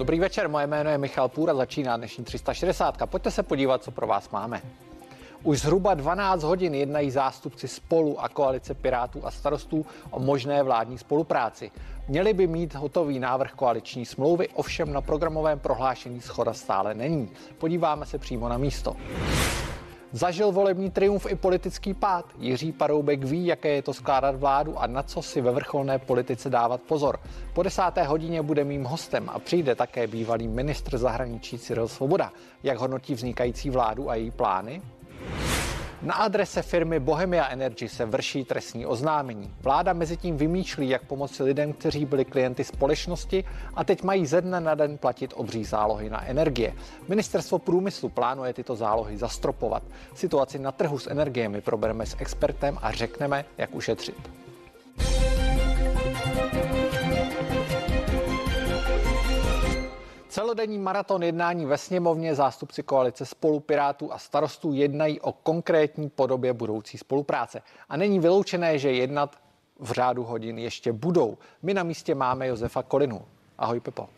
Dobrý večer, moje jméno je Michal Půr a začíná dnešní 360. Pojďte se podívat, co pro vás máme. Už zhruba 12 hodin jednají zástupci spolu a koalice Pirátů a starostů o možné vládní spolupráci. Měli by mít hotový návrh koaliční smlouvy, ovšem na programovém prohlášení schoda stále není. Podíváme se přímo na místo. Zažil volební triumf i politický pád. Jiří Paroubek ví, jaké je to skládat vládu a na co si ve vrcholné politice dávat pozor. Po desáté hodině bude mým hostem a přijde také bývalý ministr zahraničí Cyril Svoboda. Jak hodnotí vznikající vládu a její plány? Na adrese firmy Bohemia Energy se vrší trestní oznámení. Vláda mezi tím vymýšlí, jak pomoci lidem, kteří byli klienty společnosti a teď mají ze dne na den platit obří zálohy na energie. Ministerstvo průmyslu plánuje tyto zálohy zastropovat. Situaci na trhu s energiemi probereme s expertem a řekneme, jak ušetřit. Celodenní maraton jednání ve sněmovně zástupci koalice spolupirátů a starostů jednají o konkrétní podobě budoucí spolupráce. A není vyloučené, že jednat v řádu hodin ještě budou. My na místě máme Josefa Kolinu. Ahoj Pepo.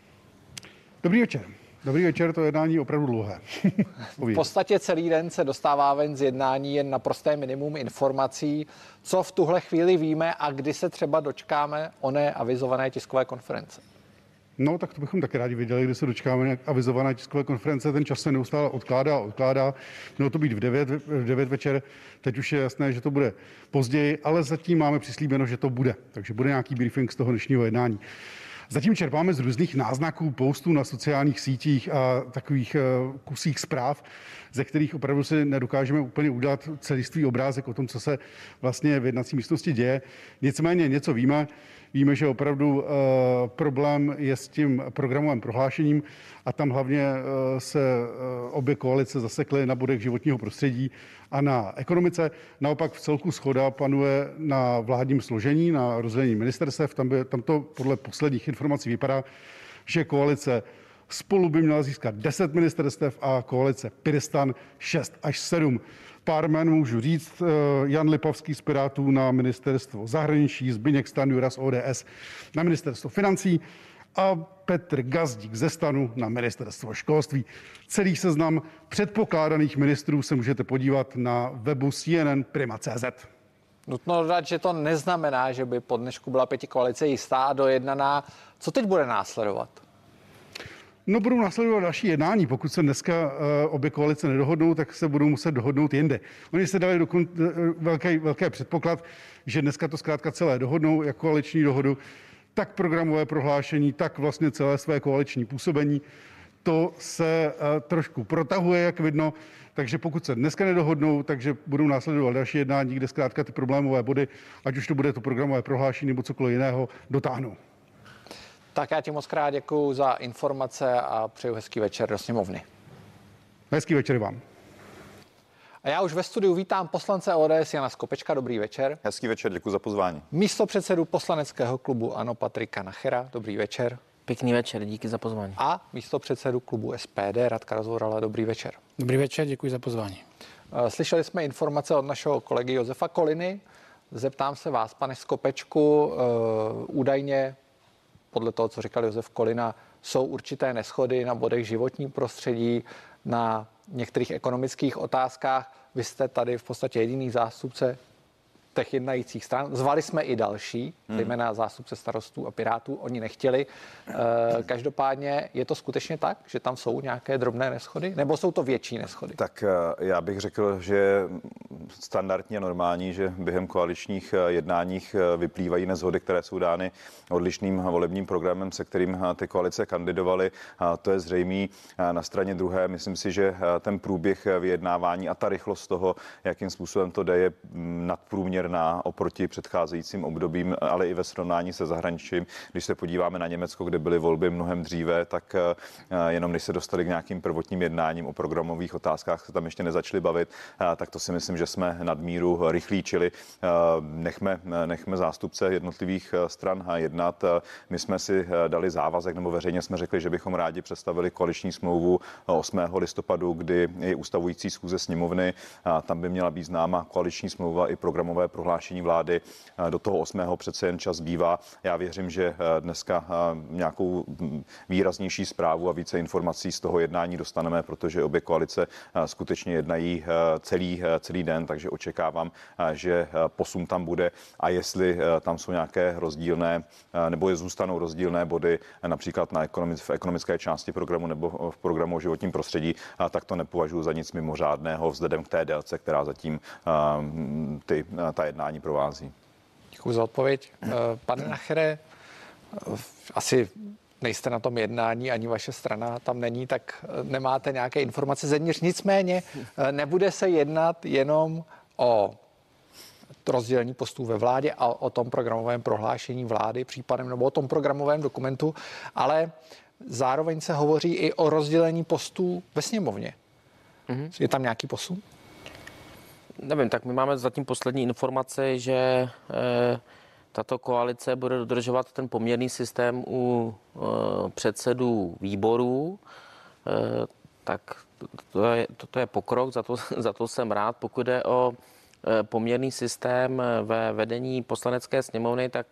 Dobrý večer. Dobrý večer, to jednání je opravdu dlouhé. v podstatě celý den se dostává ven z jednání jen na prosté minimum informací, co v tuhle chvíli víme a kdy se třeba dočkáme oné avizované tiskové konference. No, tak to bychom taky rádi viděli, kdy se dočkáme nějak avizované tiskové konference. Ten čas se neustále odkládá, odkládá. Mělo to být v 9, v 9 večer, teď už je jasné, že to bude později, ale zatím máme přislíbeno, že to bude. Takže bude nějaký briefing z toho dnešního jednání. Zatím čerpáme z různých náznaků, postů na sociálních sítích a takových eh, kusích zpráv, ze kterých opravdu si nedokážeme úplně udělat celistvý obrázek o tom, co se vlastně v jednací místnosti děje. Nicméně něco víme. Víme, že opravdu uh, problém je s tím programovým prohlášením a tam hlavně uh, se uh, obě koalice zasekly na bodech životního prostředí a na ekonomice. Naopak v celku schoda panuje na vládním složení, na rozdělení ministerstev. Tam, by, tam to podle posledních informací vypadá, že koalice spolu by měla získat 10 ministerstev a koalice Piristan 6 až 7. Pár jmen můžu říct. Eh, Jan Lipovský z Pirátů na ministerstvo zahraničí, Zbyněk Stanjura z ODS na ministerstvo financí a Petr Gazdík ze stanu na ministerstvo školství. Celý seznam předpokládaných ministrů se můžete podívat na webu CNN Prima.cz. Nutno dodat, že to neznamená, že by po dnešku byla pěti koalice jistá a dojednaná. Co teď bude následovat? No budou následovat další jednání. Pokud se dneska uh, obě koalice nedohodnou, tak se budou muset dohodnout jinde. Oni se dali dokon, uh, velký, velký předpoklad, že dneska to zkrátka celé dohodnou jako koaliční dohodu, tak programové prohlášení, tak vlastně celé své koaliční působení. To se uh, trošku protahuje, jak vidno. Takže pokud se dneska nedohodnou, takže budou následovat další jednání, kde zkrátka ty problémové body, ať už to bude to programové prohlášení nebo cokoliv jiného, dotáhnou. Tak já ti moc krát děkuji za informace a přeju hezký večer do sněmovny. Hezký večer vám. A já už ve studiu vítám poslance ODS Jana Skopečka. Dobrý večer. Hezký večer, děkuji za pozvání. Místo předsedu poslaneckého klubu Ano Patrika Nachera. Dobrý večer. Pěkný večer, díky za pozvání. A místo předsedu klubu SPD Radka Rozvorala. Dobrý večer. Dobrý večer, děkuji za pozvání. Eh, slyšeli jsme informace od našeho kolegy Josefa Koliny. Zeptám se vás, pane Skopečku, eh, údajně podle toho, co říkal Josef Kolina, jsou určité neschody na bodech životní prostředí, na některých ekonomických otázkách. Vy jste tady v podstatě jediný zástupce těch jednajících stran. Zvali jsme i další, hmm. zejména zástupce starostů a pirátů, oni nechtěli. E, každopádně je to skutečně tak, že tam jsou nějaké drobné neschody, nebo jsou to větší neschody? Tak eh, já bych řekl, že standardně normální, že během koaličních eh, jednáních vyplývají nezhody, které jsou dány odlišným volebním programem, se kterým ty koalice kandidovaly. To je zřejmé. Na straně druhé, myslím si, že ten průběh vyjednávání a ta rychlost toho, jakým způsobem to jde, je mm, průměrná oproti předcházejícím obdobím, ale i ve srovnání se zahraničím. Když se podíváme na Německo, kde byly volby mnohem dříve, tak eh, jenom když se dostali k nějakým prvotním jednáním o programových otázkách, se tam ještě nezačali bavit, eh, tak to si myslím, že jsme nadmíru rychlí, čili eh, nechme, nechme zástupce jednotlivých stran jednat. My jsme si dali závazek, nebo veřejně jsme řekli, že bychom rádi představili koaliční smlouvu 8. listopadu, kdy je ustavující schůze sněmovny. Tam by měla být známa koaliční smlouva i programové prohlášení vlády. Do toho 8. přece jen čas bývá. Já věřím, že dneska nějakou hm, výraznější zprávu a více informací z toho jednání dostaneme, protože obě koalice skutečně jednají celý, celý den, takže očekávám, že posun tam bude a jestli tam jsou nějaké rozdílné nebo je zůstanou rozdílné body například na ekonomic, v ekonomické části programu nebo v programu o životním prostředí, tak to nepovažuji za nic mimořádného vzhledem k té délce, která zatím ty, ta jednání provází. Děkuji za odpověď. Eh, pane Nachere, asi nejste na tom jednání, ani vaše strana tam není, tak eh, nemáte nějaké informace zevnitř. Nicméně eh, nebude se jednat jenom o rozdělení postů ve vládě a o tom programovém prohlášení vlády případem nebo o tom programovém dokumentu, ale zároveň se hovoří i o rozdělení postů ve sněmovně. Mm-hmm. Je tam nějaký posun? Nevím, tak my máme zatím poslední informace, že e, tato koalice bude dodržovat ten poměrný systém u e, předsedů výborů. E, tak to je, to, to je pokrok, za to, za to jsem rád. Pokud je o poměrný systém ve vedení poslanecké sněmovny, tak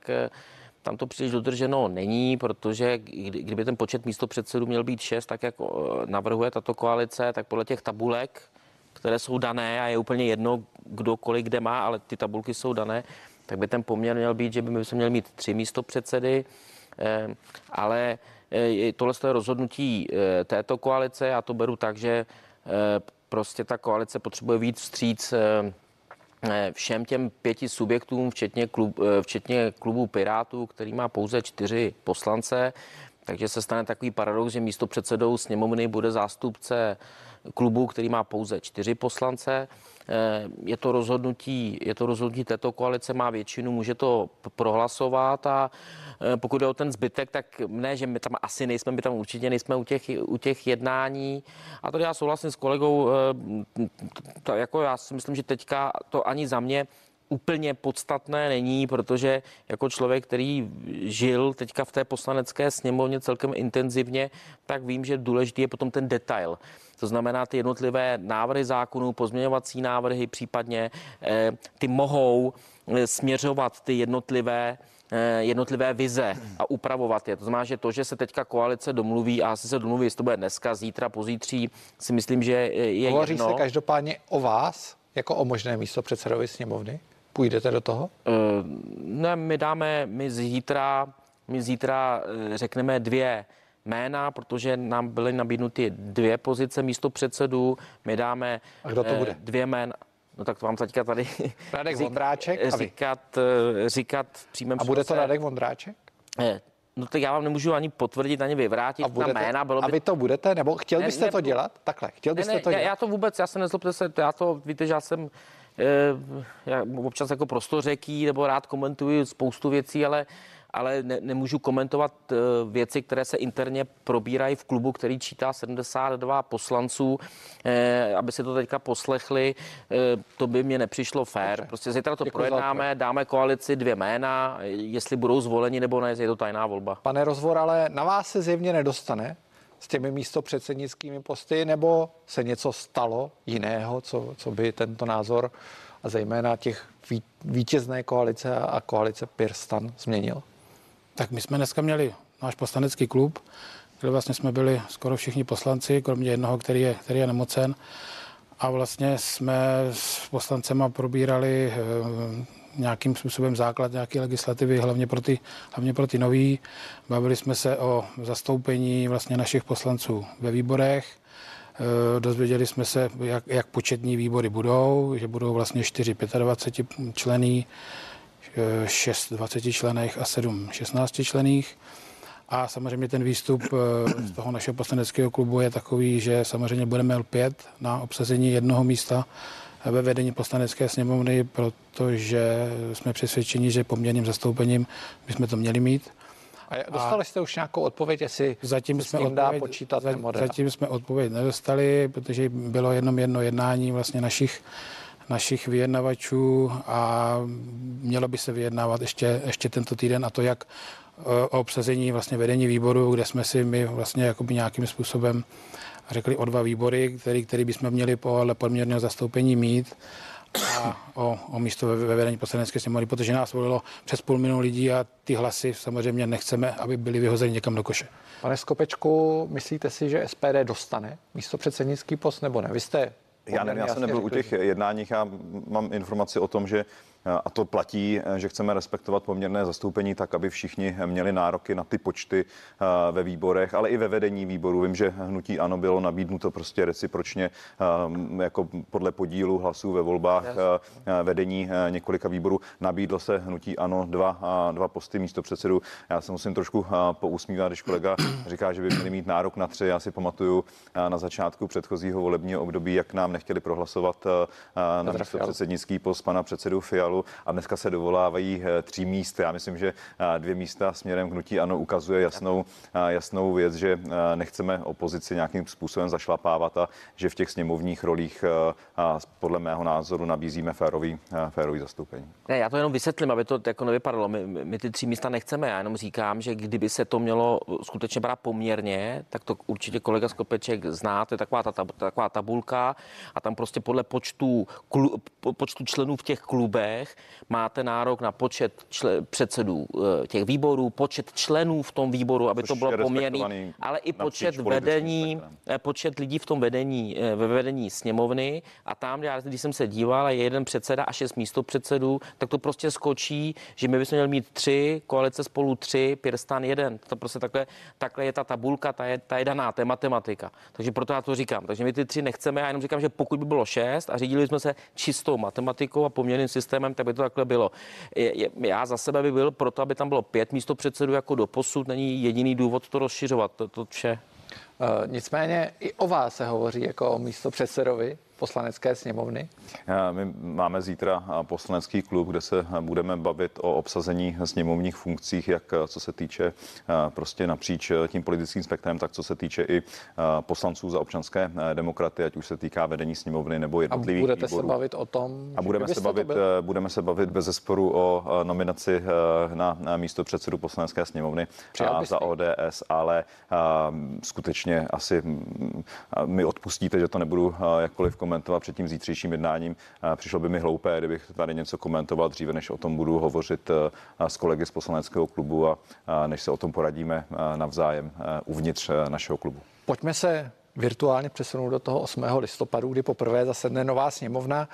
tam to příliš dodrženo není, protože kdyby ten počet místo předsedů měl být 6, tak jak navrhuje tato koalice, tak podle těch tabulek, které jsou dané a je úplně jedno, kdo kolik kde má, ale ty tabulky jsou dané, tak by ten poměr měl být, že by se měl mít tři místo předsedy, eh, ale eh, tohle je rozhodnutí eh, této koalice, já to beru tak, že prostě ta koalice potřebuje víc vstříc všem těm pěti subjektům, včetně, klub, včetně klubu Pirátů, který má pouze čtyři poslance, takže se stane takový paradox, že místo předsedou sněmovny bude zástupce klubu, který má pouze čtyři poslance. Eh, je to rozhodnutí, je to rozhodnutí této koalice, má většinu, může to prohlasovat a eh, pokud je o ten zbytek, tak ne, že my tam asi nejsme, my tam určitě nejsme u těch, u těch jednání. A tady já souhlasím s kolegou, eh, jako já si myslím, že teďka to ani za mě úplně podstatné není, protože jako člověk, který žil teďka v té poslanecké sněmovně celkem intenzivně, tak vím, že důležitý je potom ten detail. To znamená, ty jednotlivé návrhy zákonů, pozměňovací návrhy případně, eh, ty mohou eh, směřovat ty jednotlivé eh, jednotlivé vize a upravovat je. To znamená, že to, že se teďka koalice domluví a asi se domluví, jestli to bude dneska, zítra, pozítří, si myslím, že je Hovoří jedno. se každopádně o vás, jako o možné místo předsedovi sněmovny? Půjdete do toho? Uh, ne, my dáme, my zítra, my zítra řekneme dvě jména, protože nám byly nabídnuty dvě pozice místo předsedů. My dáme a kdo to bude? dvě jména. No tak to vám teďka tady Radek řík, Vondráček a říkat, říkat v přímém A bude to Radek Vondráček? No tak já vám nemůžu ani potvrdit, ani vyvrátit a budete, ta jména. Bylo by... A vy to budete? Nebo chtěl ne, byste ne, to dělat? Takhle, chtěl byste ne, ne, to dělat? Já to vůbec, já se nezlobte se, já to, víte, že já jsem Eh, já občas jako prostořeký nebo rád komentuji spoustu věcí, ale ale ne, nemůžu komentovat uh, věci, které se interně probírají v klubu, který čítá 72 poslanců, eh, aby si to teďka poslechli, eh, to by mě nepřišlo fér. Dobře. Prostě zítra to Děkuji projednáme, dáme koalici dvě jména, jestli budou zvoleni nebo ne, je to tajná volba. Pane Rozvor, ale na vás se zjevně nedostane s těmi místo předsednickými posty, nebo se něco stalo jiného, co, co by tento názor a zejména těch vítězné koalice a koalice Pirstan změnil? Tak my jsme dneska měli náš poslanecký klub, kde vlastně jsme byli skoro všichni poslanci, kromě jednoho, který je, který je nemocen. A vlastně jsme s poslancema probírali eh, nějakým způsobem základ nějaké legislativy, hlavně pro ty, hlavně pro ty nový. Bavili jsme se o zastoupení vlastně našich poslanců ve výborech. E, dozvěděli jsme se, jak, jak početní výbory budou, že budou vlastně 4 25 člený, 6 20 člených a 7 16 člených. A samozřejmě ten výstup e, z toho našeho poslaneckého klubu je takový, že samozřejmě budeme lpět na obsazení jednoho místa ve vedení poslanecké sněmovny, protože jsme přesvědčeni, že poměrným zastoupením bychom to měli mít. A dostali jste už nějakou odpověď, jestli zatím jsme odpověď, dá počítat za, Zatím jsme odpověď nedostali, protože bylo jenom jedno jednání vlastně našich našich vyjednavačů a mělo by se vyjednávat ještě, ještě tento týden a to jak o obsazení vlastně vedení výboru, kde jsme si my vlastně jakoby nějakým způsobem řekli o dva výbory, který, který bychom měli po poměrného zastoupení mít a o, o místo ve, ve vedení poslanecké sněmovny, protože nás volilo přes půl milionu lidí a ty hlasy samozřejmě nechceme, aby byly vyhozeny někam do koše. Pane Skopečku, myslíte si, že SPD dostane místo předsednický post nebo ne? Vy jste já nevím, já jsem nebyl u těch jednáních, já mám informaci o tom, že a to platí, že chceme respektovat poměrné zastoupení tak, aby všichni měli nároky na ty počty eh, ve výborech, ale i ve vedení výboru. Vím, že hnutí ano bylo nabídnuto prostě recipročně eh, jako podle podílu hlasů ve volbách eh, vedení několika výborů. Nabídlo se hnutí ano dva, dva posty místo předsedu. Já se musím trošku pousmívat, když kolega říká, že by měli mít nárok na tři. Já si pamatuju na začátku předchozího volebního období, jak nám nechtěli prohlasovat na místo předsednický post pana předsedu Fialu Fialu a dneska se dovolávají eh, tří míst. Já myslím, že eh, dvě místa směrem k hnutí ano ukazuje jasnou, eh, jasnou věc, že nechceme opozici nějakým způsobem zašlapávat a že v těch sněmovních rolích podle mého názoru nabízíme férový, férový zastoupení. Ne, já to jenom vysvětlím, aby to jako nevypadalo. My, my ty tři místa nechceme. Já jenom říkám, že kdyby se to mělo skutečně brát poměrně, tak to určitě kolega Skopeček zná. To je taková, ta, taková tabulka a tam prostě podle počtu, klu, počtu členů v těch klubech výborech máte nárok na počet čle, předsedů eh, těch výborů, počet členů v tom výboru, aby Což to bylo poměrný, ale i počet vedení, spektrem. Eh, počet lidí v tom vedení, eh, ve vedení sněmovny a tam, já, když jsem se díval, je jeden předseda a šest místo předsedů, tak to prostě skočí, že my bychom měli mít tři, koalice spolu tři, Pirstan jeden. To prostě takhle, takhle je ta tabulka, ta je, ta je daná, to je matematika. Takže proto já to říkám. Takže my ty tři nechceme, já jenom říkám, že pokud by bylo šest a řídili jsme se čistou matematikou a poměrným systémem, systémem, tak by to takhle bylo. Já za sebe by byl proto, aby tam bylo pět místo předsedů jako do posud, není jediný důvod to rozšiřovat, to, to vše. Uh, nicméně i o vás se hovoří jako o místo předsedovi poslanecké sněmovny? My máme zítra poslanecký klub, kde se budeme bavit o obsazení sněmovních funkcích, jak co se týče prostě napříč tím politickým spektrem, tak co se týče i poslanců za občanské demokraty, ať už se týká vedení sněmovny nebo jednotlivých A budete výborů. se bavit o tom? A budeme se bavit, budeme se bavit bez zesporu o nominaci na, na místo předsedu poslanecké sněmovny a za ODS, ale skutečně asi mi odpustíte, že to nebudu jakkoliv komentovat komentovat před tím zítřejším jednáním. Přišlo by mi hloupé, kdybych tady něco komentoval dříve, než o tom budu hovořit eh, s kolegy z poslaneckého klubu a než se o tom poradíme eh, navzájem eh, uvnitř našeho klubu. Pojďme se virtuálně přesunout do toho 8. listopadu, kdy poprvé zasedne nová sněmovna.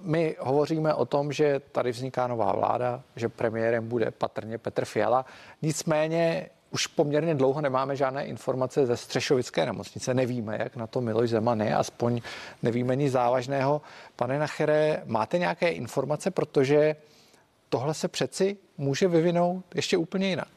My hovoříme o tom, že tady vzniká nová vláda, že premiérem bude patrně Petr Fiala. Nicméně už poměrně dlouho nemáme žádné informace ze Střešovické nemocnice. Nevíme, jak na to Miloš Zeman je, aspoň nevíme nic závažného. Pane Nachere, máte nějaké informace, protože tohle se přeci může vyvinout ještě úplně jinak?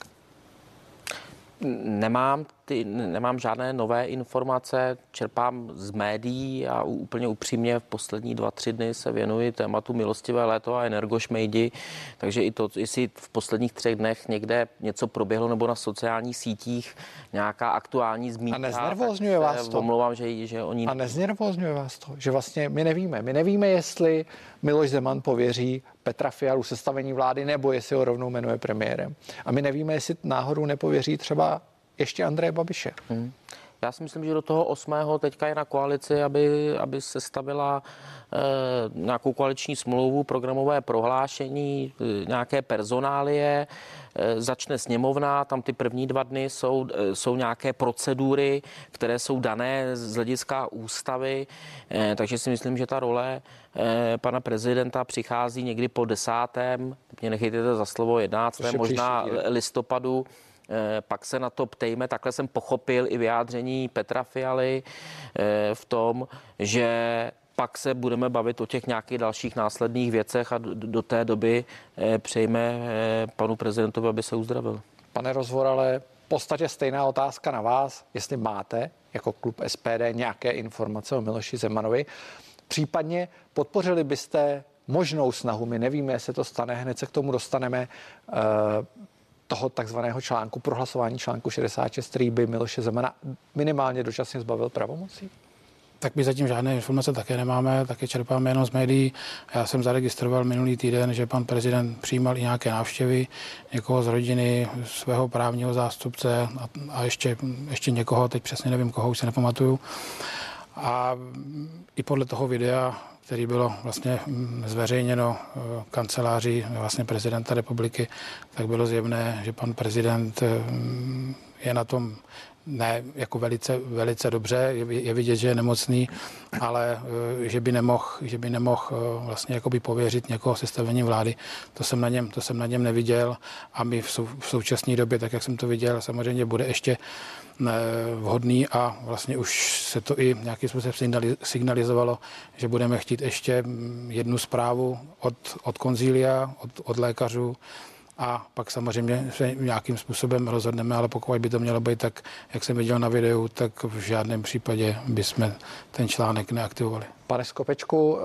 Nemám, ty, nemám žádné nové informace, čerpám z médií a úplně upřímně v poslední dva, tři dny se věnuji tématu milostivé léto a energošmejdi, takže i to, jestli v posledních třech dnech někde něco proběhlo nebo na sociálních sítích nějaká aktuální zmínka. A neznervozňuje vás to? Omlouvám, že, že oni... A neznervozňuje vás to, že vlastně my nevíme. My nevíme, jestli Miloš Zeman pověří Petra Fialu sestavení vlády, nebo jestli ho rovnou jmenuje premiérem. A my nevíme, jestli náhodou nepověří třeba ještě Andreje Babiše. Hmm. Já si myslím, že do toho 8. teďka je na koalici, aby, aby se stavila e, nějakou koaliční smlouvu, programové prohlášení, e, nějaké personálie, e, začne sněmovna, tam ty první dva dny jsou, e, jsou nějaké procedury, které jsou dané z hlediska ústavy, e, takže si myslím, že ta role e, pana prezidenta přichází někdy po desátém, mě nechejte za slovo, 11. možná listopadu, Eh, pak se na to ptejme, takhle jsem pochopil i vyjádření Petra Fialy eh, v tom, že pak se budeme bavit o těch nějakých dalších následných věcech a do té doby eh, přejme panu prezidentovi, aby se uzdravil. Pane Rozvorale, v podstatě stejná otázka na vás, jestli máte jako klub SPD nějaké informace o Miloši Zemanovi. Případně podpořili byste možnou snahu, my nevíme, jestli to stane, hned se k tomu dostaneme, toho takzvaného článku, prohlasování článku 66, který by Miloše Zemana minimálně dočasně zbavil pravomocí? Tak my zatím žádné informace také nemáme, také čerpáme jenom z médií. Já jsem zaregistroval minulý týden, že pan prezident přijímal i nějaké návštěvy někoho z rodiny, svého právního zástupce a, a ještě, ještě někoho, teď přesně nevím koho, už se nepamatuju. A i podle toho videa, který bylo vlastně mm, zveřejněno eh, kanceláří vlastně prezidenta republiky, tak bylo zjevné, že pan prezident mm, je na tom ne jako velice, velice dobře, je, je vidět, že je nemocný, ale eh, že by nemohl, že by nemohl eh, vlastně jakoby pověřit někoho sestavení vlády, to jsem na něm, to jsem na něm neviděl. A my v, sou, v současné době, tak jak jsem to viděl, samozřejmě bude ještě eh, vhodný a vlastně už se to i nějakým způsobem signalizovalo, že budeme chtít ještě jednu zprávu od, od konzília, od, od lékařů, a pak samozřejmě se nějakým způsobem rozhodneme, ale pokud by to mělo být tak, jak jsem viděl na videu, tak v žádném případě bychom ten článek neaktivovali. Pane Skopečku, eh,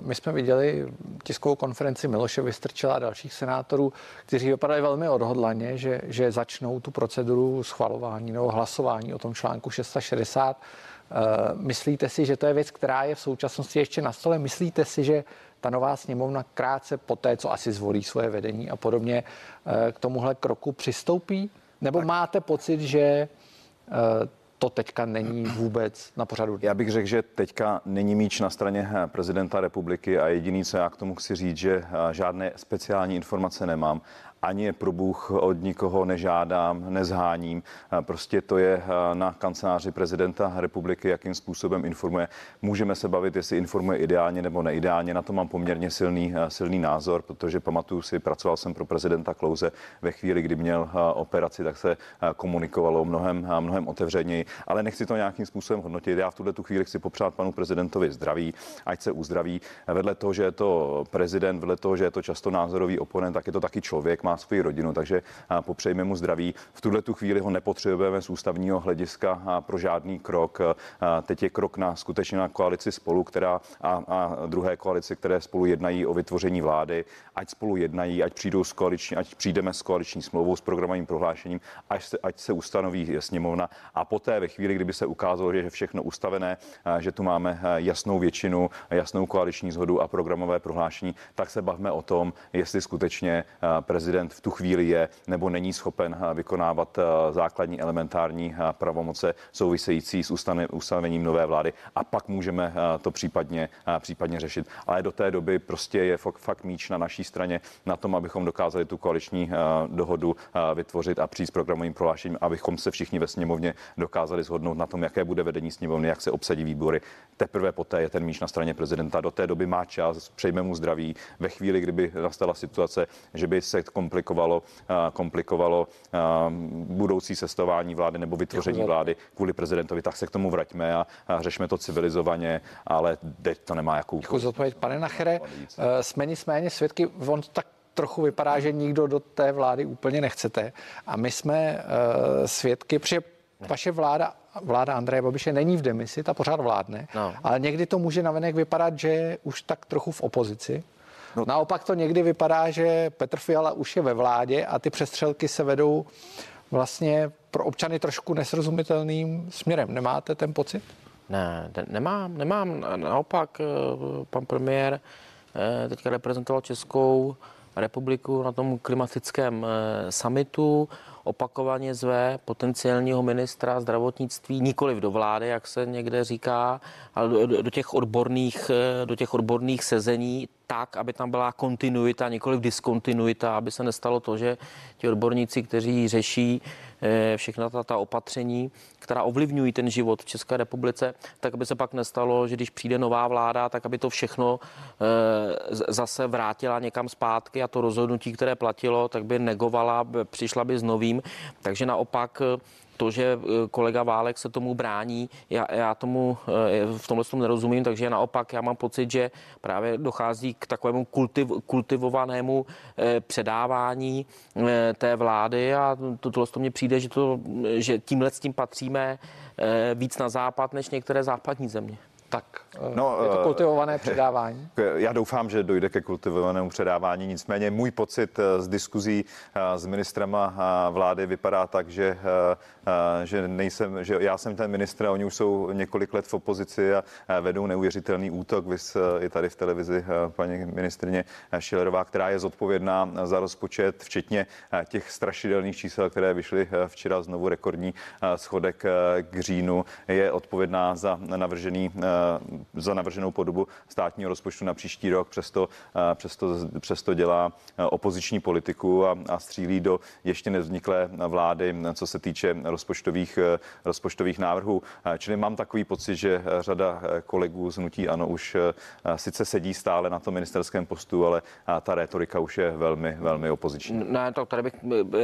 my jsme viděli tiskovou konferenci Miloše Vystrčila a dalších senátorů, kteří vypadali velmi odhodlaně, že, že začnou tu proceduru schvalování nebo hlasování o tom článku 660. Eh, myslíte si, že to je věc, která je v současnosti ještě na stole? Myslíte si, že ta nová sněmovna krátce po té, co asi zvolí svoje vedení a podobně, eh, k tomuhle kroku přistoupí? Nebo tak. máte pocit, že eh, to teďka není vůbec na pořadu. Já bych řekl, že teďka není míč na straně eh, prezidenta republiky a jediný, co já k tomu chci říct, že žádné speciální informace nemám ani je pro Bůh od nikoho nežádám, nezháním. Prostě to je na kanceláři prezidenta republiky, jakým způsobem informuje. Můžeme se bavit, jestli informuje ideálně nebo neideálně. Na to mám poměrně silný, silný názor, protože pamatuju si, pracoval jsem pro prezidenta Klouze ve chvíli, kdy měl operaci, tak se komunikovalo mnohem, mnohem otevřeněji, ale nechci to nějakým způsobem hodnotit. Já v tuhle tu chvíli chci popřát panu prezidentovi zdraví, ať se uzdraví. Vedle toho, že je to prezident, vedle toho, že je to často názorový oponent, tak je to taky člověk, má svoji rodinu, takže popřejme mu zdraví. V tuhle tu chvíli ho nepotřebujeme z ústavního hlediska pro žádný krok. Teď je krok na skutečně na koalici spolu, která a, a druhé koalice, které spolu jednají o vytvoření vlády, ať spolu jednají, ať přijdou s koaliční, ať přijdeme s koaliční smlouvou, s programovým prohlášením, ať se, ať se ustanoví sněmovna a poté ve chvíli, kdyby se ukázalo, že je všechno ustavené, že tu máme jasnou většinu, jasnou koaliční zhodu a programové prohlášení, tak se bavme o tom, jestli skutečně prezident prezident v tu chvíli je nebo není schopen eh, vykonávat eh, základní elementární eh, pravomoce související s ustavením nové vlády a pak můžeme to případně, případně řešit. Ale do té doby prostě je fakt, míč na naší straně na tom, abychom dokázali tu koaliční dohodu vytvořit a přijít s programovým prohlášením, abychom se všichni ve sněmovně dokázali shodnout na tom, jaké bude vedení sněmovny, jak se obsadí výbory. Teprve poté je ten míč na straně prezidenta. Do té doby má čas, přejme mu zdraví. Ve chvíli, kdyby nastala situace, že by se kompletně komplikovalo, eh, komplikovalo eh, budoucí sestování vlády nebo vytvoření vlády kvůli prezidentovi, tak se k tomu vraťme a, řešme to civilizovaně, ale teď to nemá jakou. Děkuji za odpověď. Pane Nachere, eh, jsme nicméně svědky, on tak trochu vypadá, že nikdo do té vlády úplně nechcete. A my jsme uh, svědky, protože vaše vláda, vláda Andreje Babiše není v demisi, ta pořád vládne, no. ale někdy to může navenek vypadat, že je už tak trochu v opozici. No. Naopak to někdy vypadá, že Petr Fiala už je ve vládě a ty přestřelky se vedou vlastně pro občany trošku nesrozumitelným směrem. Nemáte ten pocit? Ne, nemám, nemám. Naopak eh, pan premiér eh, teďka reprezentoval Českou republiku na tom klimatickém eh, summitu. Opakovaně zve potenciálního ministra zdravotnictví nikoli do vlády, jak se někde říká, ale do, do, těch, odborných, do těch odborných sezení tak, aby tam byla kontinuita, nikoli diskontinuita, aby se nestalo to, že ti odborníci, kteří řeší eh, všechna ta, ta opatření, která ovlivňují ten život v České republice, tak aby se pak nestalo, že když přijde nová vláda, tak aby to všechno eh, zase vrátila někam zpátky a to rozhodnutí, které platilo, tak by negovala, přišla by s novým. Takže naopak to, že eh, kolega Válek se tomu brání, já, já tomu eh, v tomhle tomu nerozumím, takže naopak já mám pocit, že právě dochází k takovému kultiv, kultivovanému eh, předávání té vlády a to, tohle to mně přijde, že, to, že tímhle s tím patříme víc na západ než některé západní země. Tak no, je to kultivované předávání? Já doufám, že dojde ke kultivovanému předávání, nicméně můj pocit z diskuzí s ministrema vlády vypadá tak, že, že, nejsem, že já jsem ten ministr a oni už jsou několik let v opozici a vedou neuvěřitelný útok. Vy i tady v televizi paní ministrně Šilerová, která je zodpovědná za rozpočet, včetně těch strašidelných čísel, které vyšly včera znovu rekordní schodek k říjnu, je odpovědná za navržený, za navrženou podobu státního rozpočtu na příští rok. Přesto, přesto, přesto dělá opoziční politiku a, a střílí do ještě nevzniklé vlády, co se týče rozpočtových, rozpočtových návrhů. Čili mám takový pocit, že řada kolegů z Nutí Ano už sice sedí stále na tom ministerském postu, ale ta retorika už je velmi, velmi opoziční. Ne, to tady bych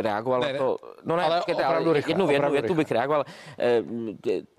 reagoval ne, na to. No ne, ale počkejte, opravdu ale rychle, jednu, větu rychle. bych reagoval. Eh,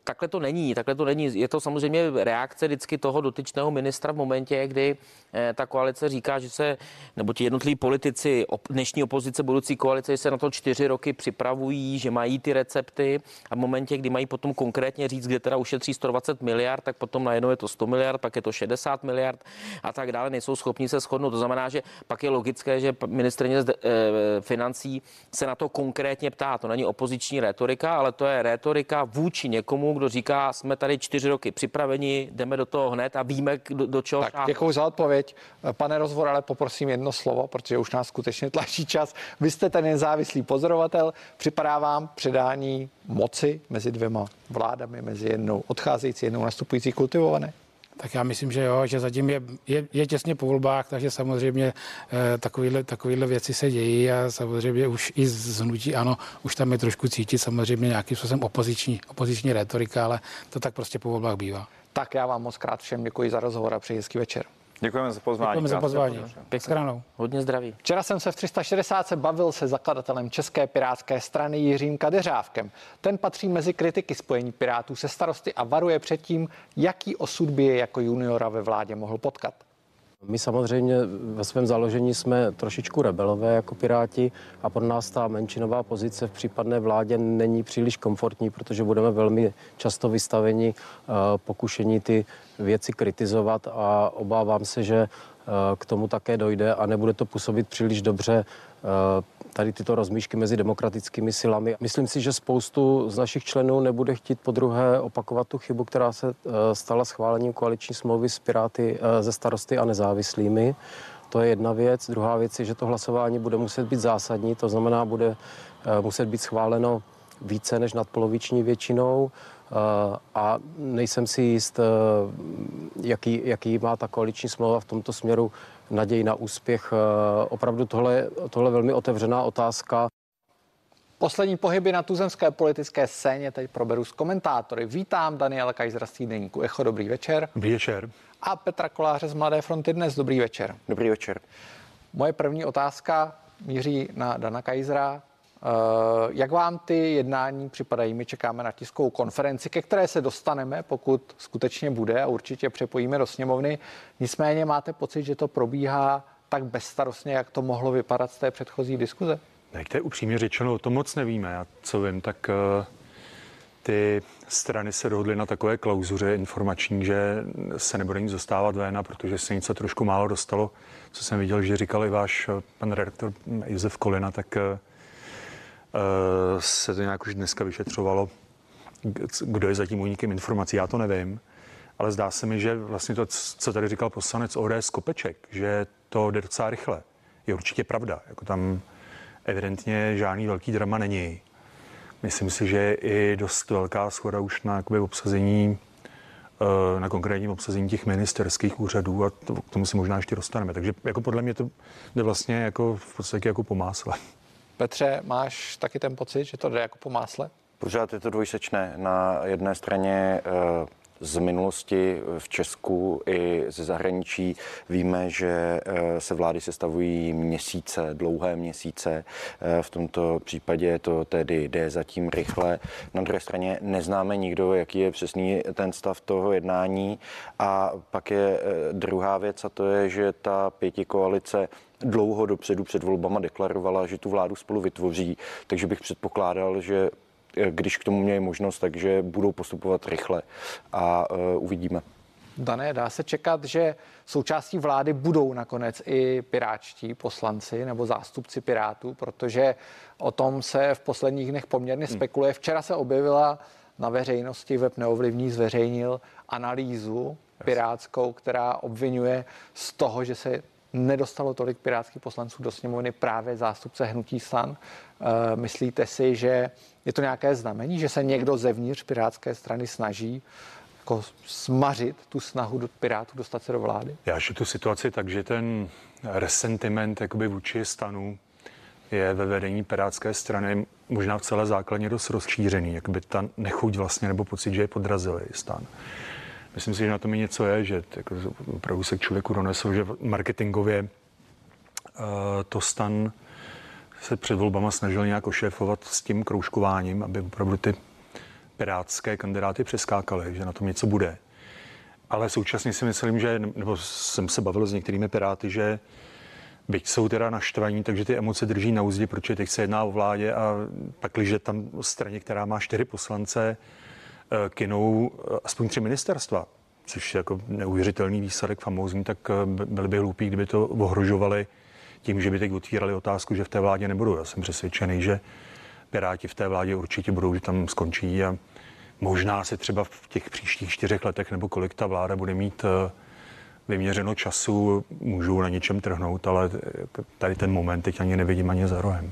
Takhle to není, takhle to není. Je to samozřejmě reakce vždycky toho dotyčného ministra v momentě, kdy eh, ta koalice říká, že se, nebo ti jednotliví politici, dnešní opozice, budoucí koalice, se na to čtyři roky připravují, že mají ty recepty a v momentě, kdy mají potom konkrétně říct, kde teda ušetří 120 miliard, tak potom najednou je to 100 miliard, pak je to 60 miliard a tak dále, nejsou schopni se shodnout. To znamená, že pak je logické, že ministrině eh, financí se na to konkrétně ptá. To není opoziční retorika, ale to je retorika vůči někomu, kdo říká, jsme tady čtyři roky připraveni, jdeme do toho hned a víme, do, do čeho Tak děkuji za odpověď. Pane rozvor, ale poprosím jedno slovo, protože už nás skutečně tlačí čas. Vy jste ten nezávislý pozorovatel. Připadá vám předání moci mezi dvěma vládami, mezi jednou odcházející, jednou nastupující kultivované? Tak já myslím, že jo, že zatím je, je, je těsně po volbách, takže samozřejmě eh, takovýhle, takovýhle věci se dějí a samozřejmě už i z hnutí ano, už tam je trošku cítit samozřejmě nějakým způsobem opoziční, opoziční retorika, ale to tak prostě po volbách bývá. Tak já vám moc krát všem děkuji za rozhovor a přeji hezký večer. Děkujeme za pozvání. Děkujeme za pozvání. Pěkně Hodně zdraví. Včera jsem se v 360 se bavil se zakladatelem České pirátské strany Jiřím Kadeřávkem. Ten patří mezi kritiky spojení Pirátů se starosty a varuje před tím, jaký osud by je jako juniora ve vládě mohl potkat. My samozřejmě ve svém založení jsme trošičku rebelové jako Piráti a pro nás ta menšinová pozice v případné vládě není příliš komfortní, protože budeme velmi často vystaveni eh, pokušení ty věci kritizovat a obávám se, že k tomu také dojde a nebude to působit příliš dobře eh, tady tyto rozmíšky mezi demokratickými silami. Myslím si, že spoustu z našich členů nebude chtít po druhé opakovat tu chybu, která se eh, stala schválením koaliční smlouvy s Piráty eh, ze starosty a nezávislými. To je jedna věc. Druhá věc je, že to hlasování bude muset být zásadní, to znamená, bude eh, muset být schváleno více než nadpoloviční většinou a nejsem si jist, jaký, jaký má ta koaliční smlouva v tomto směru naději na úspěch. Opravdu tohle, tohle je velmi otevřená otázka. Poslední pohyby na tuzemské politické scéně teď proberu s komentátory. Vítám Daniela Kajzera z týdeníku Echo, dobrý večer. Dobrý večer. A Petra Koláře z Mladé fronty dnes, dobrý večer. Dobrý večer. Moje první otázka míří na Dana Kajzera. Eh, Jak vám ty jednání připadají? My čekáme na tiskovou konferenci, ke které se dostaneme, pokud skutečně bude a určitě přepojíme do sněmovny. Nicméně máte pocit, že to probíhá tak bezstarostně, jak to mohlo vypadat z té předchozí diskuze? To je upřímně řečeno, o tom moc nevíme. Já co vím, tak eh, ty strany se dohodly na takové klauzuře informační, že se nebude nic dostávat ven, protože se něco trošku málo dostalo. Co jsem viděl, že říkal i váš eh, pan redaktor Josef Kolina, tak se to nějak už dneska vyšetřovalo, kdo je zatím únikem informací. Já to nevím, ale zdá se mi, že vlastně to, co tady říkal poslanec ODS Kopeček, že to jde docela rychle, je určitě pravda. Jako tam evidentně žádný velký drama není. Myslím si, že i dost velká schoda už na jakoby, obsazení eh, na konkrétním obsazení těch ministerských úřadů a to, k tomu si možná ještě dostaneme. Takže jako podle mě to jde vlastně jako v podstatě jako po másle. Petře, máš taky ten pocit, že to jde jako po másle? Pořád je to dvojsečné. Na jedné straně eh, z minulosti v Česku i ze zahraničí víme, že eh, se vlády sestavují měsíce, dlouhé měsíce. Eh, v tomto případě to tedy jde zatím rychle. Na druhé straně neznáme nikdo, jaký je přesný ten stav toho jednání. A pak je druhá věc a to je, že ta pěti koalice dlouho dopředu před volbama deklarovala, že tu vládu spolu vytvoří, takže bych předpokládal, že když k tomu mějí možnost, takže budou postupovat rychle a uh, uvidíme. Dané, dá se čekat, že součástí vlády budou nakonec i piráčtí poslanci nebo zástupci pirátů, protože o tom se v posledních dnech poměrně hmm. spekuluje. Včera se objevila na veřejnosti, web neovlivní zveřejnil analýzu pirátskou, která obvinuje z toho, že se nedostalo tolik pirátských poslanců do sněmovny právě zástupce hnutí stan. Eh, myslíte si, že je to nějaké znamení, že se někdo zevnitř pirátské strany snaží jako smařit tu snahu do Pirátů dostat se do vlády? Já že tu situaci tak, že ten resentiment jakoby vůči stanu je ve vedení Pirátské strany možná v celé základně dost rozšířený, jakoby ta nechuť vlastně nebo pocit, že je podrazili stan. Myslím si, že na tom i něco je, že jako opravdu se k člověku donesou, že marketingově uh, to stan se před volbama snažil nějak ošéfovat s tím kroužkováním, aby opravdu ty pirátské kandidáty přeskákaly, že na tom něco bude. Ale současně si myslím, že, nebo jsem se bavil s některými piráty, že byť jsou teda naštvaní, takže ty emoce drží na úzdě, protože teď se jedná o vládě a pak, když tam straně, která má čtyři poslance, eh, kinou eh, aspoň tři ministerstva, což je jako neuvěřitelný výsledek famózní, tak eh, byli by hloupí, kdyby to ohrožovali tím, že by teď otvírali otázku, že v té vládě nebudou. Já jsem přesvědčený, že Piráti v té vládě určitě budou, že tam skončí a možná se třeba v těch příštích čtyřech letech nebo kolik ta vláda bude mít eh, vyměřeno času, můžou na něčem trhnout, ale tady ten moment teď ani nevidím ani za rohem.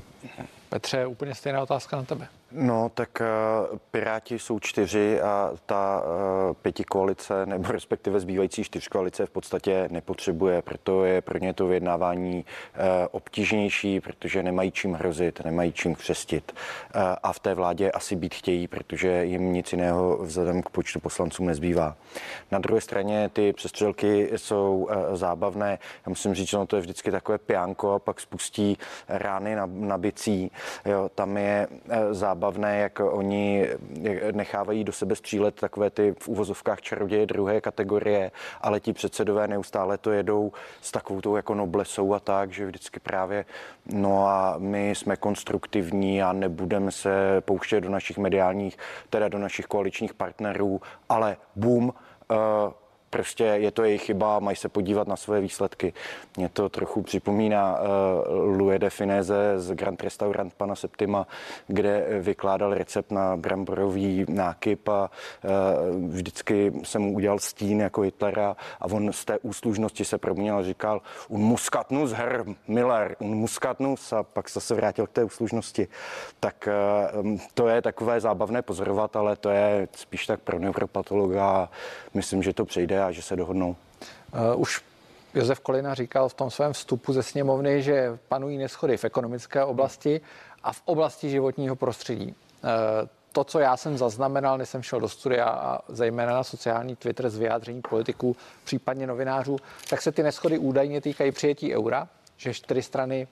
Petře, úplně stejná otázka na tebe. No, tak uh, Piráti jsou čtyři a ta uh, pěti koalice, nebo respektive zbývající čtyř koalice v podstatě nepotřebuje, proto je pro ně to vyjednávání uh, obtížnější, protože nemají čím hrozit, nemají čím křestit. Uh, a v té vládě asi být chtějí, protože jim nic jiného vzhledem k počtu poslanců nezbývá. Na druhé straně ty přestřelky jsou uh, zábavné. Já musím říct, že no, to je vždycky takové piánko a pak spustí rány na, na bicí. Jo, tam je uh, zábavné zábavné, jak oni nechávají do sebe střílet takové ty v úvozovkách čaroděje druhé kategorie, ale ti předsedové neustále to jedou s takovou tou jako noblesou a tak, že vždycky právě no a my jsme konstruktivní a nebudeme se pouštět do našich mediálních, teda do našich koaličních partnerů, ale boom, uh, prostě je to jejich chyba, mají se podívat na své výsledky. Mě to trochu připomíná uh, Louis de Fineze z Grand Restaurant pana Septima, kde vykládal recept na bramborový nákyp a uh, vždycky jsem mu udělal stín jako Hitlera a on z té úslužnosti se proměnil a říkal un muscatnus, Herr Miller, un muscatnus a pak se vrátil k té úslužnosti. Tak uh, to je takové zábavné pozorovat, ale to je spíš tak pro neuropatologa. Myslím, že to přejde a že se dohodnou. Uh, už Josef Kolina říkal v tom svém vstupu ze sněmovny, že panují neschody v ekonomické oblasti a v oblasti životního prostředí. Uh, to, co já jsem zaznamenal, než jsem šel do studia a zejména na sociální Twitter z vyjádření politiků, případně novinářů, tak se ty neschody údajně týkají přijetí eura, že čtyři strany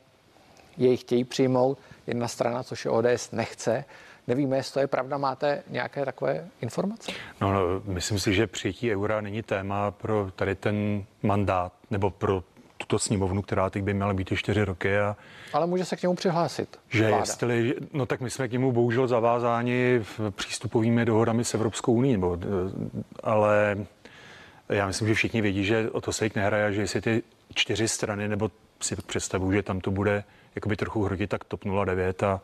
jej chtějí přijmout, jedna strana, což je ODS, nechce. Nevíme, jestli to je pravda. Máte nějaké takové informace? No, no, myslím si, že přijetí eura není téma pro tady ten mandát nebo pro tuto sněmovnu, která teď by měla být čtyři roky. A Ale může se k němu přihlásit. Že vláda. jestli, no tak my jsme k němu bohužel zavázáni v přístupovými dohodami s Evropskou unii, nebo, ale já myslím, že všichni vědí, že o to se jich nehraje, že jestli ty čtyři strany, nebo si představuju, že tam to bude jakoby trochu hrotit, tak TOP 09 a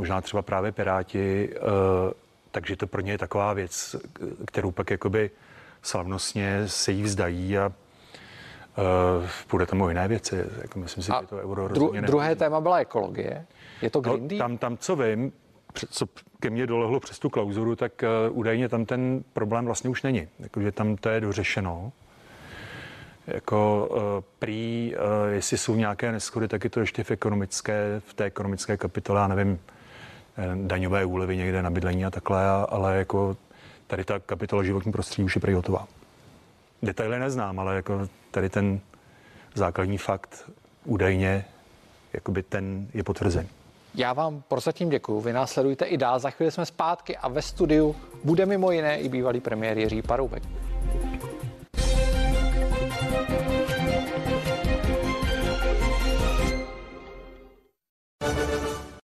možná třeba právě Piráti, eh, takže to pro ně je taková věc, kterou pak jakoby slavnostně se jí vzdají a Uh, půjde tam o jiné věci. Jako myslím si, a že to euro dru- Druhé téma byla ekologie. Je to Green no, tam, tam, co vím, co ke mně dolehlo přes tu klauzuru, tak uh, údajně tam ten problém vlastně už není. Jakože tam to je dořešeno. Jako uh, prý, uh, jestli jsou nějaké neschody, tak je to ještě v ekonomické, v té ekonomické kapitole, já nevím, daňové úlevy někde na bydlení a takhle, ale jako tady ta kapitola životní prostředí už je prý hotová. Detaily neznám, ale jako tady ten základní fakt údajně jakoby ten je potvrzen. Já vám prozatím děkuji. Vy následujte i dál. Za chvíli jsme zpátky a ve studiu bude mimo jiné i bývalý premiér Jiří Paroubek.